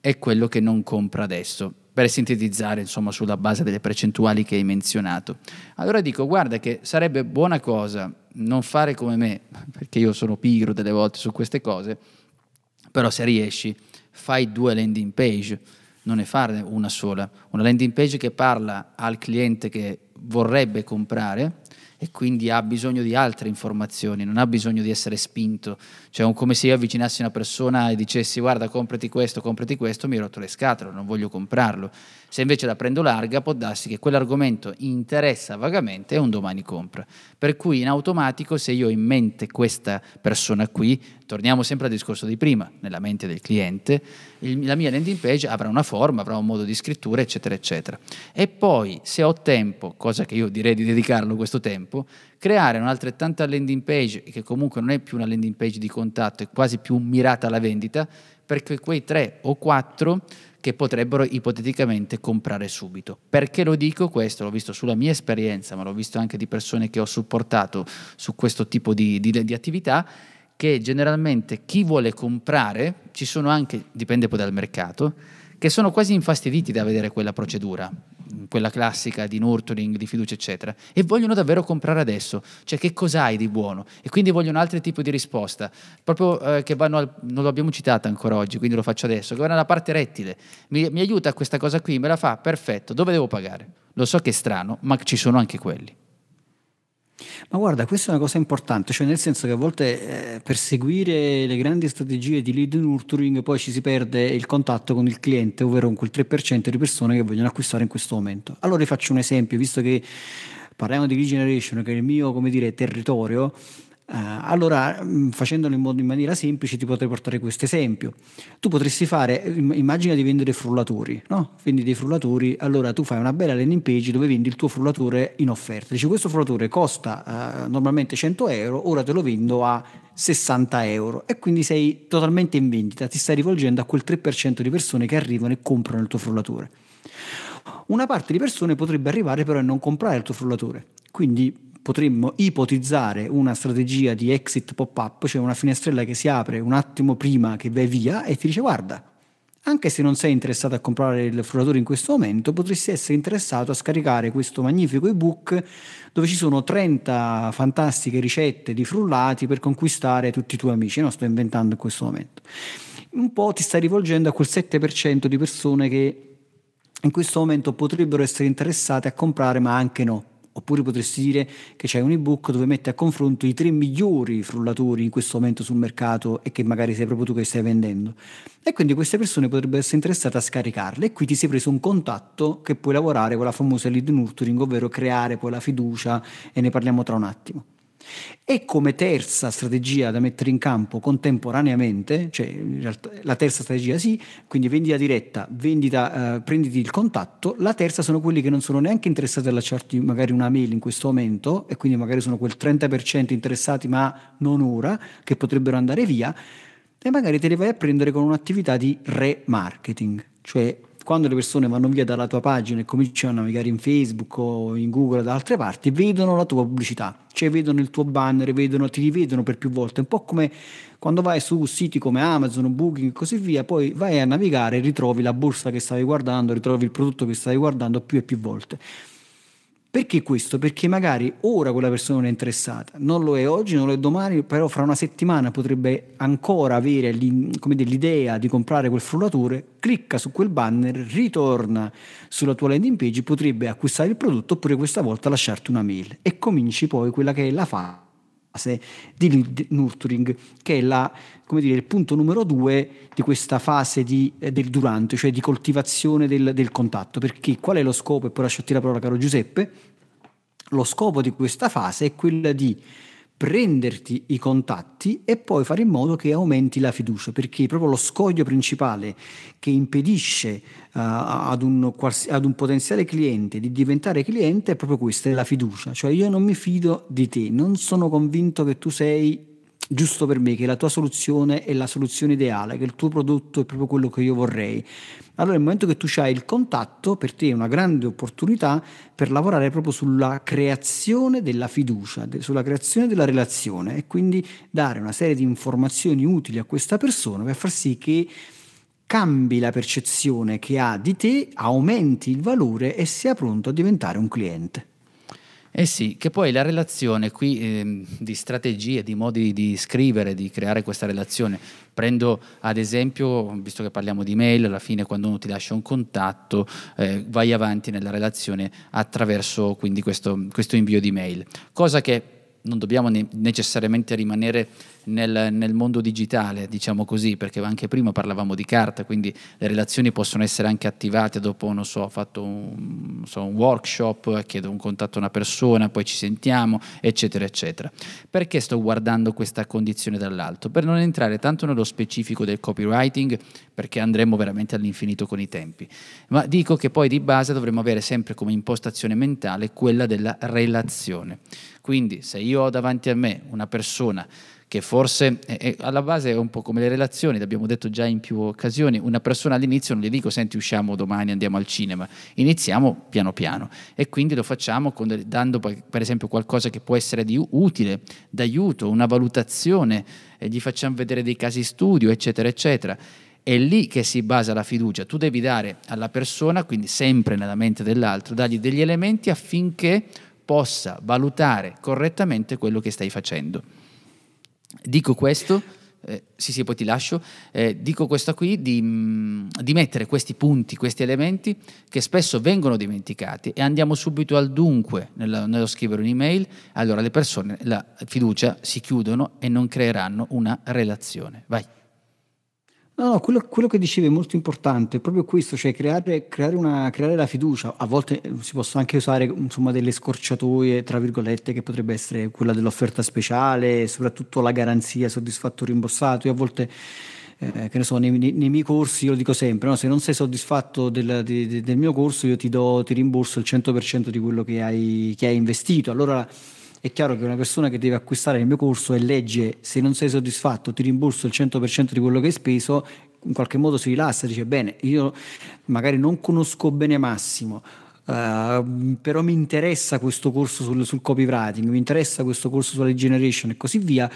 C: e quello che non compra adesso per sintetizzare insomma sulla base delle percentuali che hai menzionato. Allora dico, guarda che sarebbe buona cosa non fare come me, <laughs> perché io sono pigro delle volte su queste cose, però se riesci fai due landing page, non ne farne una sola, una landing page che parla al cliente che vorrebbe comprare e quindi ha bisogno di altre informazioni, non ha bisogno di essere spinto. Cioè, come se io avvicinassi una persona e dicessi guarda, comprati questo, comprati questo, mi rotto le scatole, non voglio comprarlo. Se invece la prendo larga, può darsi che quell'argomento interessa vagamente e un domani compra. Per cui in automatico, se io ho in mente questa persona qui, torniamo sempre al discorso di prima, nella mente del cliente, il, la mia landing page avrà una forma, avrà un modo di scrittura, eccetera, eccetera. E poi, se ho tempo, cosa che io direi di dedicarlo questo tempo, creare un'altrettanta landing page, che comunque non è più una landing page di contatto, è quasi più mirata alla vendita, perché quei tre o quattro che potrebbero ipoteticamente comprare subito. Perché lo dico questo? L'ho visto sulla mia esperienza, ma l'ho visto anche di persone che ho supportato su questo tipo di, di, di attività che generalmente chi vuole comprare, ci sono anche, dipende poi dal mercato, che sono quasi infastiditi da vedere quella procedura, quella classica di nurturing, di fiducia, eccetera, e vogliono davvero comprare adesso. Cioè, che cos'hai di buono? E quindi vogliono altri tipi di risposta, proprio eh, che vanno al, non l'abbiamo citata ancora oggi, quindi lo faccio adesso, che vanno alla parte rettile. Mi, mi aiuta questa cosa qui, me la fa, perfetto, dove devo pagare? Lo so che è strano, ma ci sono anche quelli.
A: Ma guarda, questa è una cosa importante, cioè nel senso che a volte eh, per seguire le grandi strategie di lead nurturing poi ci si perde il contatto con il cliente, ovvero con quel 3% di persone che vogliono acquistare in questo momento. Allora vi faccio un esempio, visto che parliamo di lead generation, che è il mio, come dire, territorio, allora, mh, facendolo in, modo, in, maniera semplice, ti potrei portare questo esempio. Tu potresti fare, immagina di vendere frullatori, no? Vendi dei frullatori, allora tu fai una bella landing page dove vendi il tuo frullatore in offerta. Dici, questo frullatore costa uh, normalmente 100 euro, ora te lo vendo a 60 euro e quindi sei totalmente in vendita, ti stai rivolgendo a quel 3% di persone che arrivano e comprano il tuo frullatore. Una parte di persone potrebbe arrivare però a non comprare il tuo frullatore, quindi potremmo ipotizzare una strategia di exit pop-up, cioè una finestrella che si apre un attimo prima che vai via e ti dice guarda, anche se non sei interessato a comprare il frullatore in questo momento, potresti essere interessato a scaricare questo magnifico ebook dove ci sono 30 fantastiche ricette di frullati per conquistare tutti i tuoi amici. No, sto inventando in questo momento. Un po' ti stai rivolgendo a quel 7% di persone che in questo momento potrebbero essere interessate a comprare, ma anche no. Oppure potresti dire che c'è un ebook dove metti a confronto i tre migliori frullatori in questo momento sul mercato e che magari sei proprio tu che stai vendendo. E quindi queste persone potrebbero essere interessate a scaricarle e qui ti sei preso un contatto che puoi lavorare con la famosa lead nurturing, ovvero creare poi la fiducia e ne parliamo tra un attimo. E come terza strategia da mettere in campo contemporaneamente, cioè la terza strategia sì, quindi vendita diretta, vendita, eh, prenditi il contatto, la terza sono quelli che non sono neanche interessati a lasciarti magari una mail in questo momento e quindi magari sono quel 30% interessati ma non ora, che potrebbero andare via e magari te le vai a prendere con un'attività di remarketing, cioè quando le persone vanno via dalla tua pagina e cominciano a navigare in Facebook o in Google o da altre parti, vedono la tua pubblicità, cioè vedono il tuo banner, vedono, ti rivedono per più volte, un po' come quando vai su siti come Amazon, Booking e così via, poi vai a navigare e ritrovi la borsa che stavi guardando, ritrovi il prodotto che stavi guardando più e più volte. Perché questo? Perché magari ora quella persona non è interessata, non lo è oggi, non lo è domani, però fra una settimana potrebbe ancora avere l'idea di comprare quel frullatore, clicca su quel banner, ritorna sulla tua landing page, potrebbe acquistare il prodotto oppure questa volta lasciarti una mail e cominci poi quella che è la fase di nurturing, che è la, dire, il punto numero due di questa fase di, eh, del durante, cioè di coltivazione del, del contatto. Perché qual è lo scopo? E poi lasciati la parola, caro Giuseppe. Lo scopo di questa fase è quella di prenderti i contatti e poi fare in modo che aumenti la fiducia, perché proprio lo scoglio principale che impedisce uh, ad, un, ad, un, potenziale cliente di diventare cliente è proprio questo, è la fiducia. Cioè io non mi fido di te, non sono convinto che tu sei giusto per me, che la tua soluzione è la soluzione ideale, che il tuo prodotto è proprio quello che io vorrei. Allora nel momento che tu hai il contatto, per te è una grande opportunità per lavorare proprio sulla creazione della fiducia, sulla creazione della relazione e quindi dare una serie di informazioni utili a questa persona per far sì che cambi la percezione che ha di te, aumenti il valore e sia pronto a diventare un cliente.
C: Eh sì, che poi la relazione qui eh, di strategie, di modi di scrivere, di creare questa relazione, prendo ad esempio, visto che parliamo di mail, alla fine quando uno ti lascia un contatto, eh, vai avanti nella relazione attraverso quindi questo, questo invio di mail, cosa che non dobbiamo ne- necessariamente rimanere nel, nel, mondo digitale, diciamo così, perché anche prima parlavamo di carta, quindi le relazioni possono essere anche attivate dopo, non so, ho fatto un, so, un workshop, chiedo un contatto a una persona, poi ci sentiamo, eccetera, eccetera. Perché sto guardando questa condizione dall'alto? Per non entrare tanto nello specifico del copywriting, perché andremo veramente all'infinito con i tempi, ma dico che poi di base dovremmo avere sempre come impostazione mentale quella della relazione. Quindi se io ho davanti a me una persona che forse è, è, alla base è un po' come le relazioni, l'abbiamo detto già in più occasioni, una persona all'inizio non gli dico senti usciamo domani, andiamo al cinema, iniziamo piano piano e quindi lo facciamo con, dando per esempio qualcosa che può essere di utile, d'aiuto, una valutazione, gli facciamo vedere dei casi studio, eccetera, eccetera. È lì che si basa la fiducia. Tu devi dare alla persona, quindi sempre nella mente dell'altro, dargli degli elementi affinché possa valutare correttamente quello che stai facendo. Dico questo, eh, sì sì poi ti lascio, eh, dico questo qui di, mm, di, mettere questi punti, questi elementi che spesso vengono dimenticati e andiamo subito al dunque nello, nello scrivere un'email, allora le persone la fiducia si chiudono e non creeranno una relazione. Vai.
A: No, no, quello, quello che dicevi è molto importante, è proprio questo, cioè creare, creare, una, creare la fiducia. A volte eh, si possono anche usare insomma, delle scorciatoie, tra virgolette, che potrebbe essere quella dell'offerta speciale, soprattutto la garanzia soddisfatto rimborsato. Io a volte, eh, che ne so, nei, nei, nei, miei corsi, io lo dico sempre, no? se non sei soddisfatto del, di, del mio corso, io ti, do, ti rimborso il 100% di quello che hai, che hai investito. Allora è chiaro che una persona che deve acquistare il mio corso e legge se non sei soddisfatto ti rimborso il 100% di quello che hai speso, in qualche modo si rilassa, dice bene, io magari non conosco bene Massimo, Uh, però mi interessa questo corso sul, sul, copywriting, mi interessa questo corso sulla generation e così via.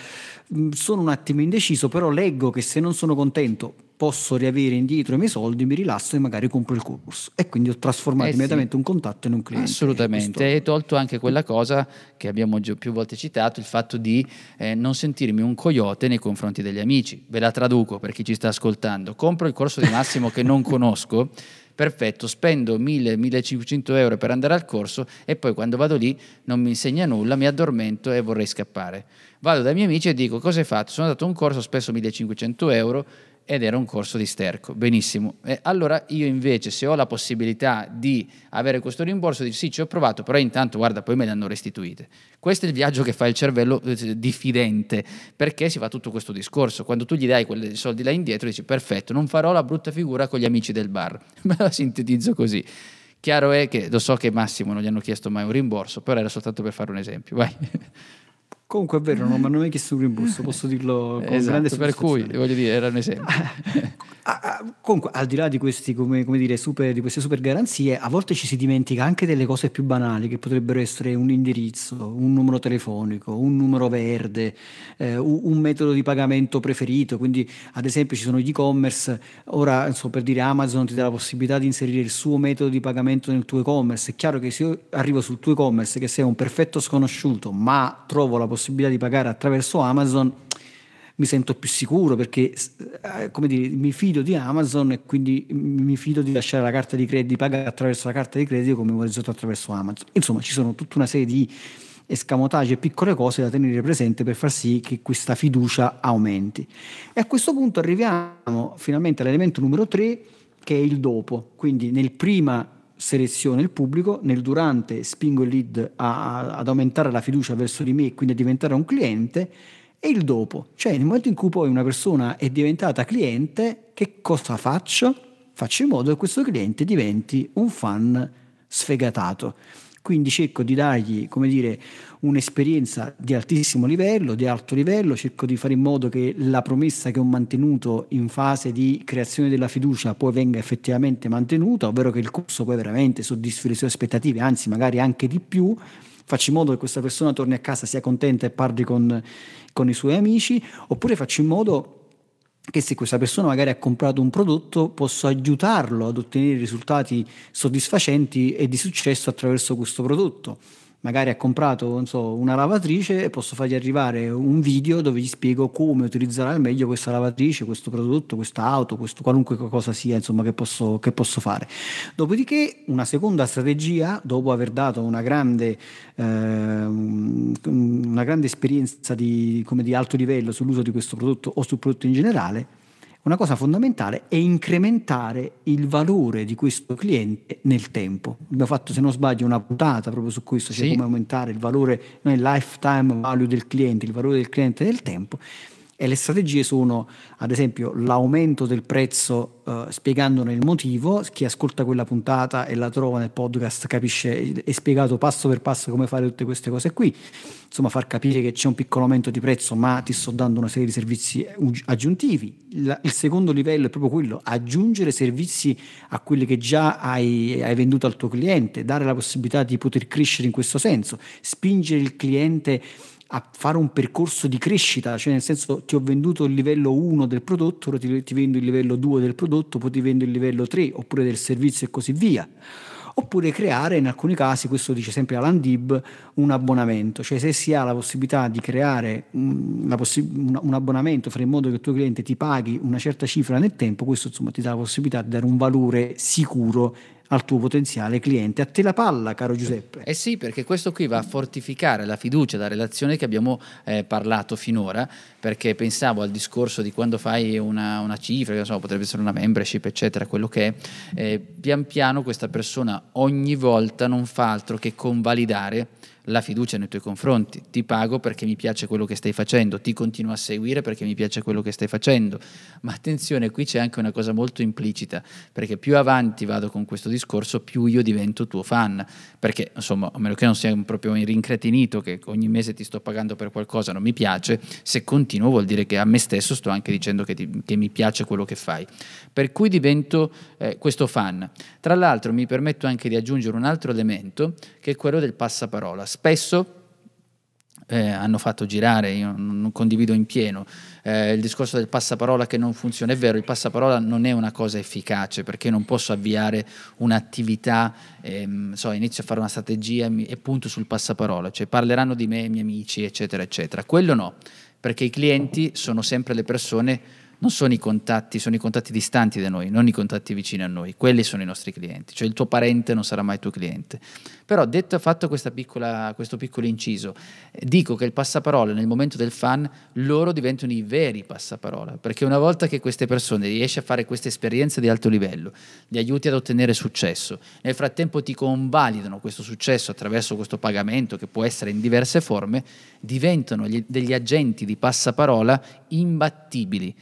A: Mm, sono un attimo indeciso, però leggo che se non sono contento posso riavere indietro i miei soldi, mi rilasso e magari compro il corso. E quindi ho trasformato eh sì. immediatamente un contatto in un cliente.
C: Assolutamente, hai tolto anche quella cosa che abbiamo più volte citato, il fatto di eh, non sentirmi un coyote nei confronti degli amici. Ve la traduco per chi ci sta ascoltando. Compro il corso di Massimo che non <laughs> conosco perfetto, spendo 1000-1500 euro per andare al corso e poi quando vado lì non mi insegna nulla, mi addormento e vorrei scappare. Vado dai miei amici e dico cosa hai fatto? Sono andato a un corso, ho speso 1500 euro ed era un corso di sterco. Benissimo. E allora io invece, se ho la possibilità di avere questo rimborso, dico sì, ci ho provato, però intanto guarda, poi me le hanno restituite. Questo è il viaggio che fa il cervello eh, diffidente, perché si fa tutto questo discorso. Quando tu gli dai quei soldi là indietro, dici perfetto, non farò la brutta figura con gli amici del bar. <laughs> Me la sintetizzo così. Chiaro è che lo so che Massimo non gli hanno chiesto mai un rimborso, però era soltanto per fare un esempio. Vai. <laughs>
A: Comunque è vero, non mi hanno mai chiesto un rimborso, <laughs> posso dirlo con esatto, grande
C: per cui voglio dire, era un esempio. <laughs>
A: Ah, ah, comunque, al di là di, questi, come, come dire, super, di queste super garanzie, a volte ci si dimentica anche delle cose più banali che potrebbero essere un indirizzo, un numero telefonico, un numero verde, eh, un, un, metodo di pagamento preferito. Quindi, ad esempio, ci sono gli e-commerce. Ora, so, per dire, Amazon ti dà la possibilità di inserire il suo metodo di pagamento nel tuo e-commerce. È chiaro che se io arrivo sul tuo e-commerce che sei un perfetto sconosciuto, ma trovo la possibilità di pagare attraverso Amazon mi sento più sicuro perché eh, come dire, mi fido di Amazon e quindi mi fido di lasciare la carta di credito, pagare attraverso la carta di credito come ho realizzato attraverso Amazon. Insomma, ci sono tutta una serie di escamotage e piccole cose da tenere presente per far sì che questa fiducia aumenti. E a questo punto arriviamo finalmente all'elemento numero 3 che è il dopo, quindi nel prima seleziono il pubblico, nel durante spingo il lead a, a, ad aumentare la fiducia verso di me e quindi a diventare un cliente e il dopo, cioè nel momento in cui poi una persona è diventata cliente, che cosa faccio? Faccio in modo che questo cliente diventi un fan sfegatato. Quindi cerco di dargli, come dire, un'esperienza di altissimo livello, di alto livello, cerco di fare in modo che la promessa che ho mantenuto in fase di creazione della fiducia poi venga effettivamente mantenuta, ovvero che il corso poi veramente soddisfi le sue aspettative, anzi magari anche di più, faccio in modo che questa persona torni a casa, sia contenta e parli con, con i suoi amici, oppure faccio in modo che se questa persona magari ha comprato un prodotto posso aiutarlo ad ottenere risultati soddisfacenti e di successo attraverso questo prodotto magari ha comprato so, una lavatrice e posso fargli arrivare un video dove gli spiego come utilizzare al meglio questa lavatrice, questo prodotto, questa auto, questo, qualunque cosa sia insomma, che, posso, che posso fare. Dopodiché una seconda strategia, dopo aver dato una grande, eh, una grande esperienza di, di alto livello sull'uso di questo prodotto o sul prodotto in generale, una cosa fondamentale è incrementare il valore di questo cliente nel tempo. Abbiamo fatto, se non sbaglio, una puntata proprio su questo, cioè sì. come aumentare il valore, il lifetime value del cliente, il valore del cliente nel tempo. E le strategie sono, ad esempio, l'aumento del prezzo eh, spiegandone il motivo. Chi ascolta quella puntata e la trova nel podcast capisce, è spiegato passo per passo come fare tutte queste cose qui. Insomma, far capire che c'è un piccolo aumento di prezzo, ma ti sto dando una serie di servizi aggiuntivi. Il, il secondo livello è proprio quello, aggiungere servizi a quelli che già hai, hai venduto al tuo cliente, dare la possibilità di poter crescere in questo senso, spingere il cliente a fare un percorso di crescita, cioè nel senso ti ho venduto il livello 1 del prodotto, ora ti, ti vendo il livello 2 del prodotto, poi ti vendo il livello 3 oppure del servizio e così via. Oppure creare, in alcuni casi, questo dice sempre Alan Dib, un abbonamento, cioè se si ha la possibilità di creare possi- un abbonamento, fare in modo che il tuo cliente ti paghi una certa cifra nel tempo, questo insomma ti dà la possibilità di dare un valore sicuro al tuo potenziale cliente. A te la palla, caro Giuseppe.
C: Eh sì, perché questo qui va a fortificare la fiducia, la relazione che abbiamo eh, parlato finora, perché pensavo al discorso di quando fai una, una cifra, so, potrebbe essere una membership, eccetera, quello che è, eh, pian piano questa persona ogni volta non fa altro che convalidare la fiducia nei tuoi confronti. Ti pago perché mi piace quello che stai facendo, ti continuo a seguire perché mi piace quello che stai facendo. Ma attenzione, qui c'è anche una cosa molto implicita, perché più avanti vado con questo discorso, più io divento tuo fan. Perché, insomma, a meno che non sia proprio rincretinito, che ogni mese ti sto pagando per qualcosa, non mi piace, se continuo vuol dire che a me stesso sto anche dicendo che, ti, che mi piace quello che fai. Per cui divento eh, questo fan. Tra l'altro mi permetto anche di aggiungere un altro elemento, che è quello del passaparola spesso eh, hanno fatto girare, io non condivido in pieno, eh, il discorso del passaparola che non funziona. È vero, il passaparola non è una cosa efficace perché non posso avviare un'attività, ehm, so, inizio a fare una strategia e punto sul passaparola, cioè parleranno di me i miei amici, eccetera, eccetera. Quello no, perché i clienti sono sempre le persone non sono i contatti, sono i contatti distanti da noi, non i contatti vicini a noi, quelli sono i nostri clienti, cioè il tuo parente non sarà mai tuo cliente. Però detto fatto piccola, questo piccolo inciso, dico che il passaparola nel momento del fan, loro diventano i veri passaparola, perché una volta che queste persone riesci a fare queste esperienze di alto livello, li aiuti ad ottenere successo, nel frattempo ti convalidano questo successo attraverso questo pagamento che può essere in diverse forme, diventano gli, degli agenti di passaparola imbattibili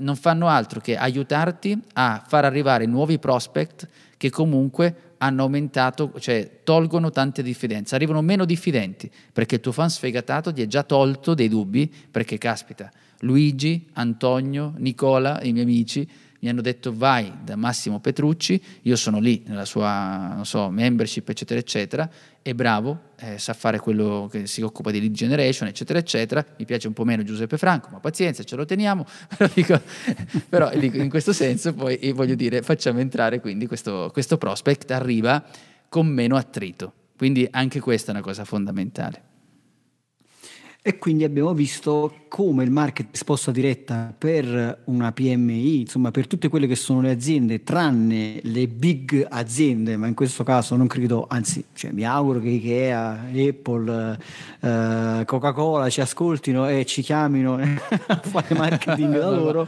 C: non fanno altro che aiutarti a far arrivare nuovi prospect che comunque hanno aumentato, cioè tolgono tante diffidenze, arrivano meno diffidenti perché il tuo fan sfegatato ti è già tolto dei dubbi perché caspita, Luigi, Antonio, Nicola, i miei amici mi hanno detto vai da Massimo Petrucci, io sono lì nella sua so, membership eccetera eccetera, è bravo, eh, sa fare quello che si occupa di lead generation eccetera eccetera, mi piace un po' meno Giuseppe Franco, ma pazienza ce lo teniamo, <laughs> però, <laughs> in questo senso poi voglio dire facciamo entrare quindi questo, questo prospect arriva con meno attrito, quindi anche questa è una cosa fondamentale.
A: E quindi abbiamo visto come il market risposta diretta per una PMI, insomma per tutte quelle che sono le aziende, tranne le big aziende, ma in questo caso non credo, anzi cioè, mi auguro che Ikea, Apple, eh, Coca-Cola ci ascoltino e ci chiamino <laughs> a fare marketing da <laughs> loro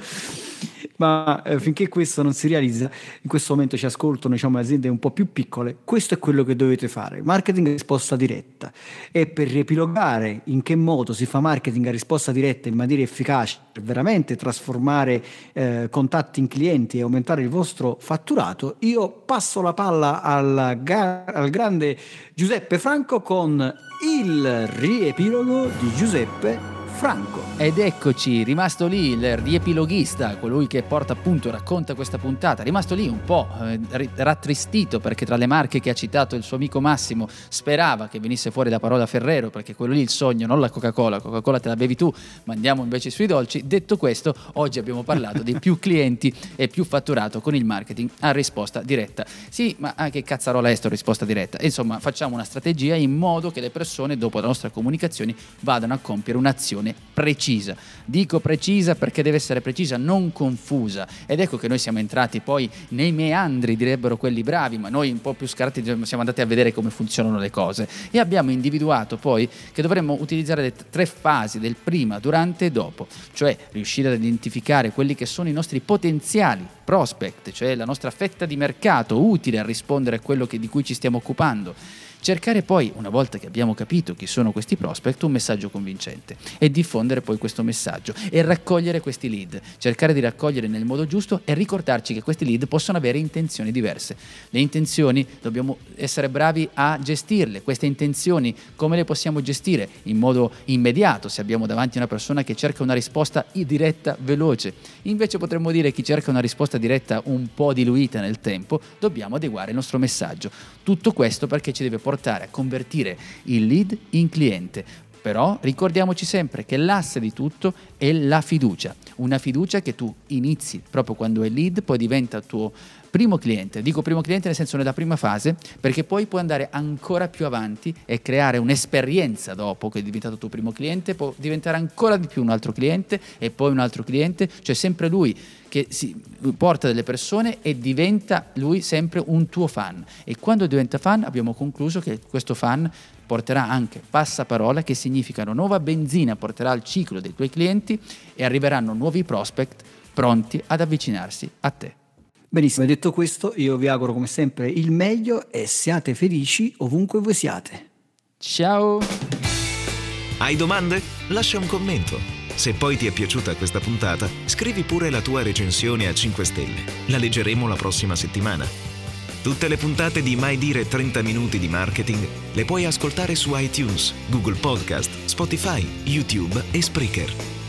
A: ma eh, finché questo non si realizza, in questo momento ci ascoltano diciamo, aziende un po' più piccole, questo è quello che dovete fare, marketing a risposta diretta. E per riepilogare in che modo si fa marketing a risposta diretta in maniera efficace, per veramente trasformare eh, contatti in clienti e aumentare il vostro fatturato, io passo la palla al, al grande Giuseppe Franco con il riepilogo di Giuseppe Franco.
C: Ed eccoci, rimasto lì il riepiloghista, colui che porta appunto, racconta questa puntata, rimasto lì un po' eh, rattristito perché tra le marche che ha citato il suo amico Massimo sperava che venisse fuori la parola Ferrero perché quello lì è il sogno, non la Coca-Cola, Coca-Cola te la bevi tu, ma andiamo invece sui dolci. Detto questo, oggi abbiamo parlato di più clienti e più fatturato con il marketing a risposta diretta. Sì, ma anche cazzarola est risposta diretta. Insomma, facciamo una strategia in modo che le persone dopo la nostra comunicazione vadano a compiere un'azione definizione precisa. Dico precisa perché deve essere precisa, non confusa. Ed ecco che noi siamo entrati poi nei meandri, direbbero quelli bravi, ma noi un po' più scarti siamo andati a vedere come funzionano le cose e abbiamo individuato poi che dovremmo utilizzare le tre fasi del prima, durante e dopo, cioè riuscire ad identificare quelli che sono i nostri potenziali prospect, cioè la nostra fetta di mercato utile a rispondere a quello che, di cui ci stiamo occupando Cercare poi, una volta che abbiamo capito chi sono questi prospect, un messaggio convincente e diffondere poi questo messaggio e raccogliere questi lead, cercare di raccogliere nel modo giusto e ricordarci che questi lead possono avere intenzioni diverse. Le intenzioni dobbiamo essere bravi a gestirle, queste intenzioni come le possiamo gestire in modo immediato se abbiamo davanti una persona che cerca una risposta diretta, veloce. Invece potremmo dire chi cerca una risposta diretta un po' diluita nel tempo, dobbiamo adeguare il nostro messaggio. Tutto questo perché ci deve portare a convertire il lead in cliente. Però ricordiamoci sempre che l'asse di tutto è la fiducia, una fiducia che tu inizi proprio quando è lead, poi diventa tuo primo cliente. Dico primo cliente nel senso nella prima fase, perché poi puoi andare ancora più avanti e creare un'esperienza dopo che è diventato tuo primo cliente, può diventare ancora di più un altro cliente e poi un altro cliente, cioè sempre lui che si porta delle persone e diventa lui sempre un tuo fan. E quando diventa fan abbiamo concluso che questo fan porterà anche passaparola, che significa una nuova benzina, porterà al ciclo dei tuoi clienti e arriveranno nuovi prospect pronti ad avvicinarsi a te.
A: Benissimo, detto questo, io vi auguro come sempre il meglio e siate felici ovunque voi siate.
C: Ciao!
B: Hai domande? Lascia un commento. Se poi ti è piaciuta questa puntata, scrivi pure la tua recensione a 5 stelle. La leggeremo la prossima settimana. Tutte le puntate di Mai Dire 30 Minuti di Marketing le puoi ascoltare su iTunes, Google Podcast, Spotify, YouTube e Spreaker.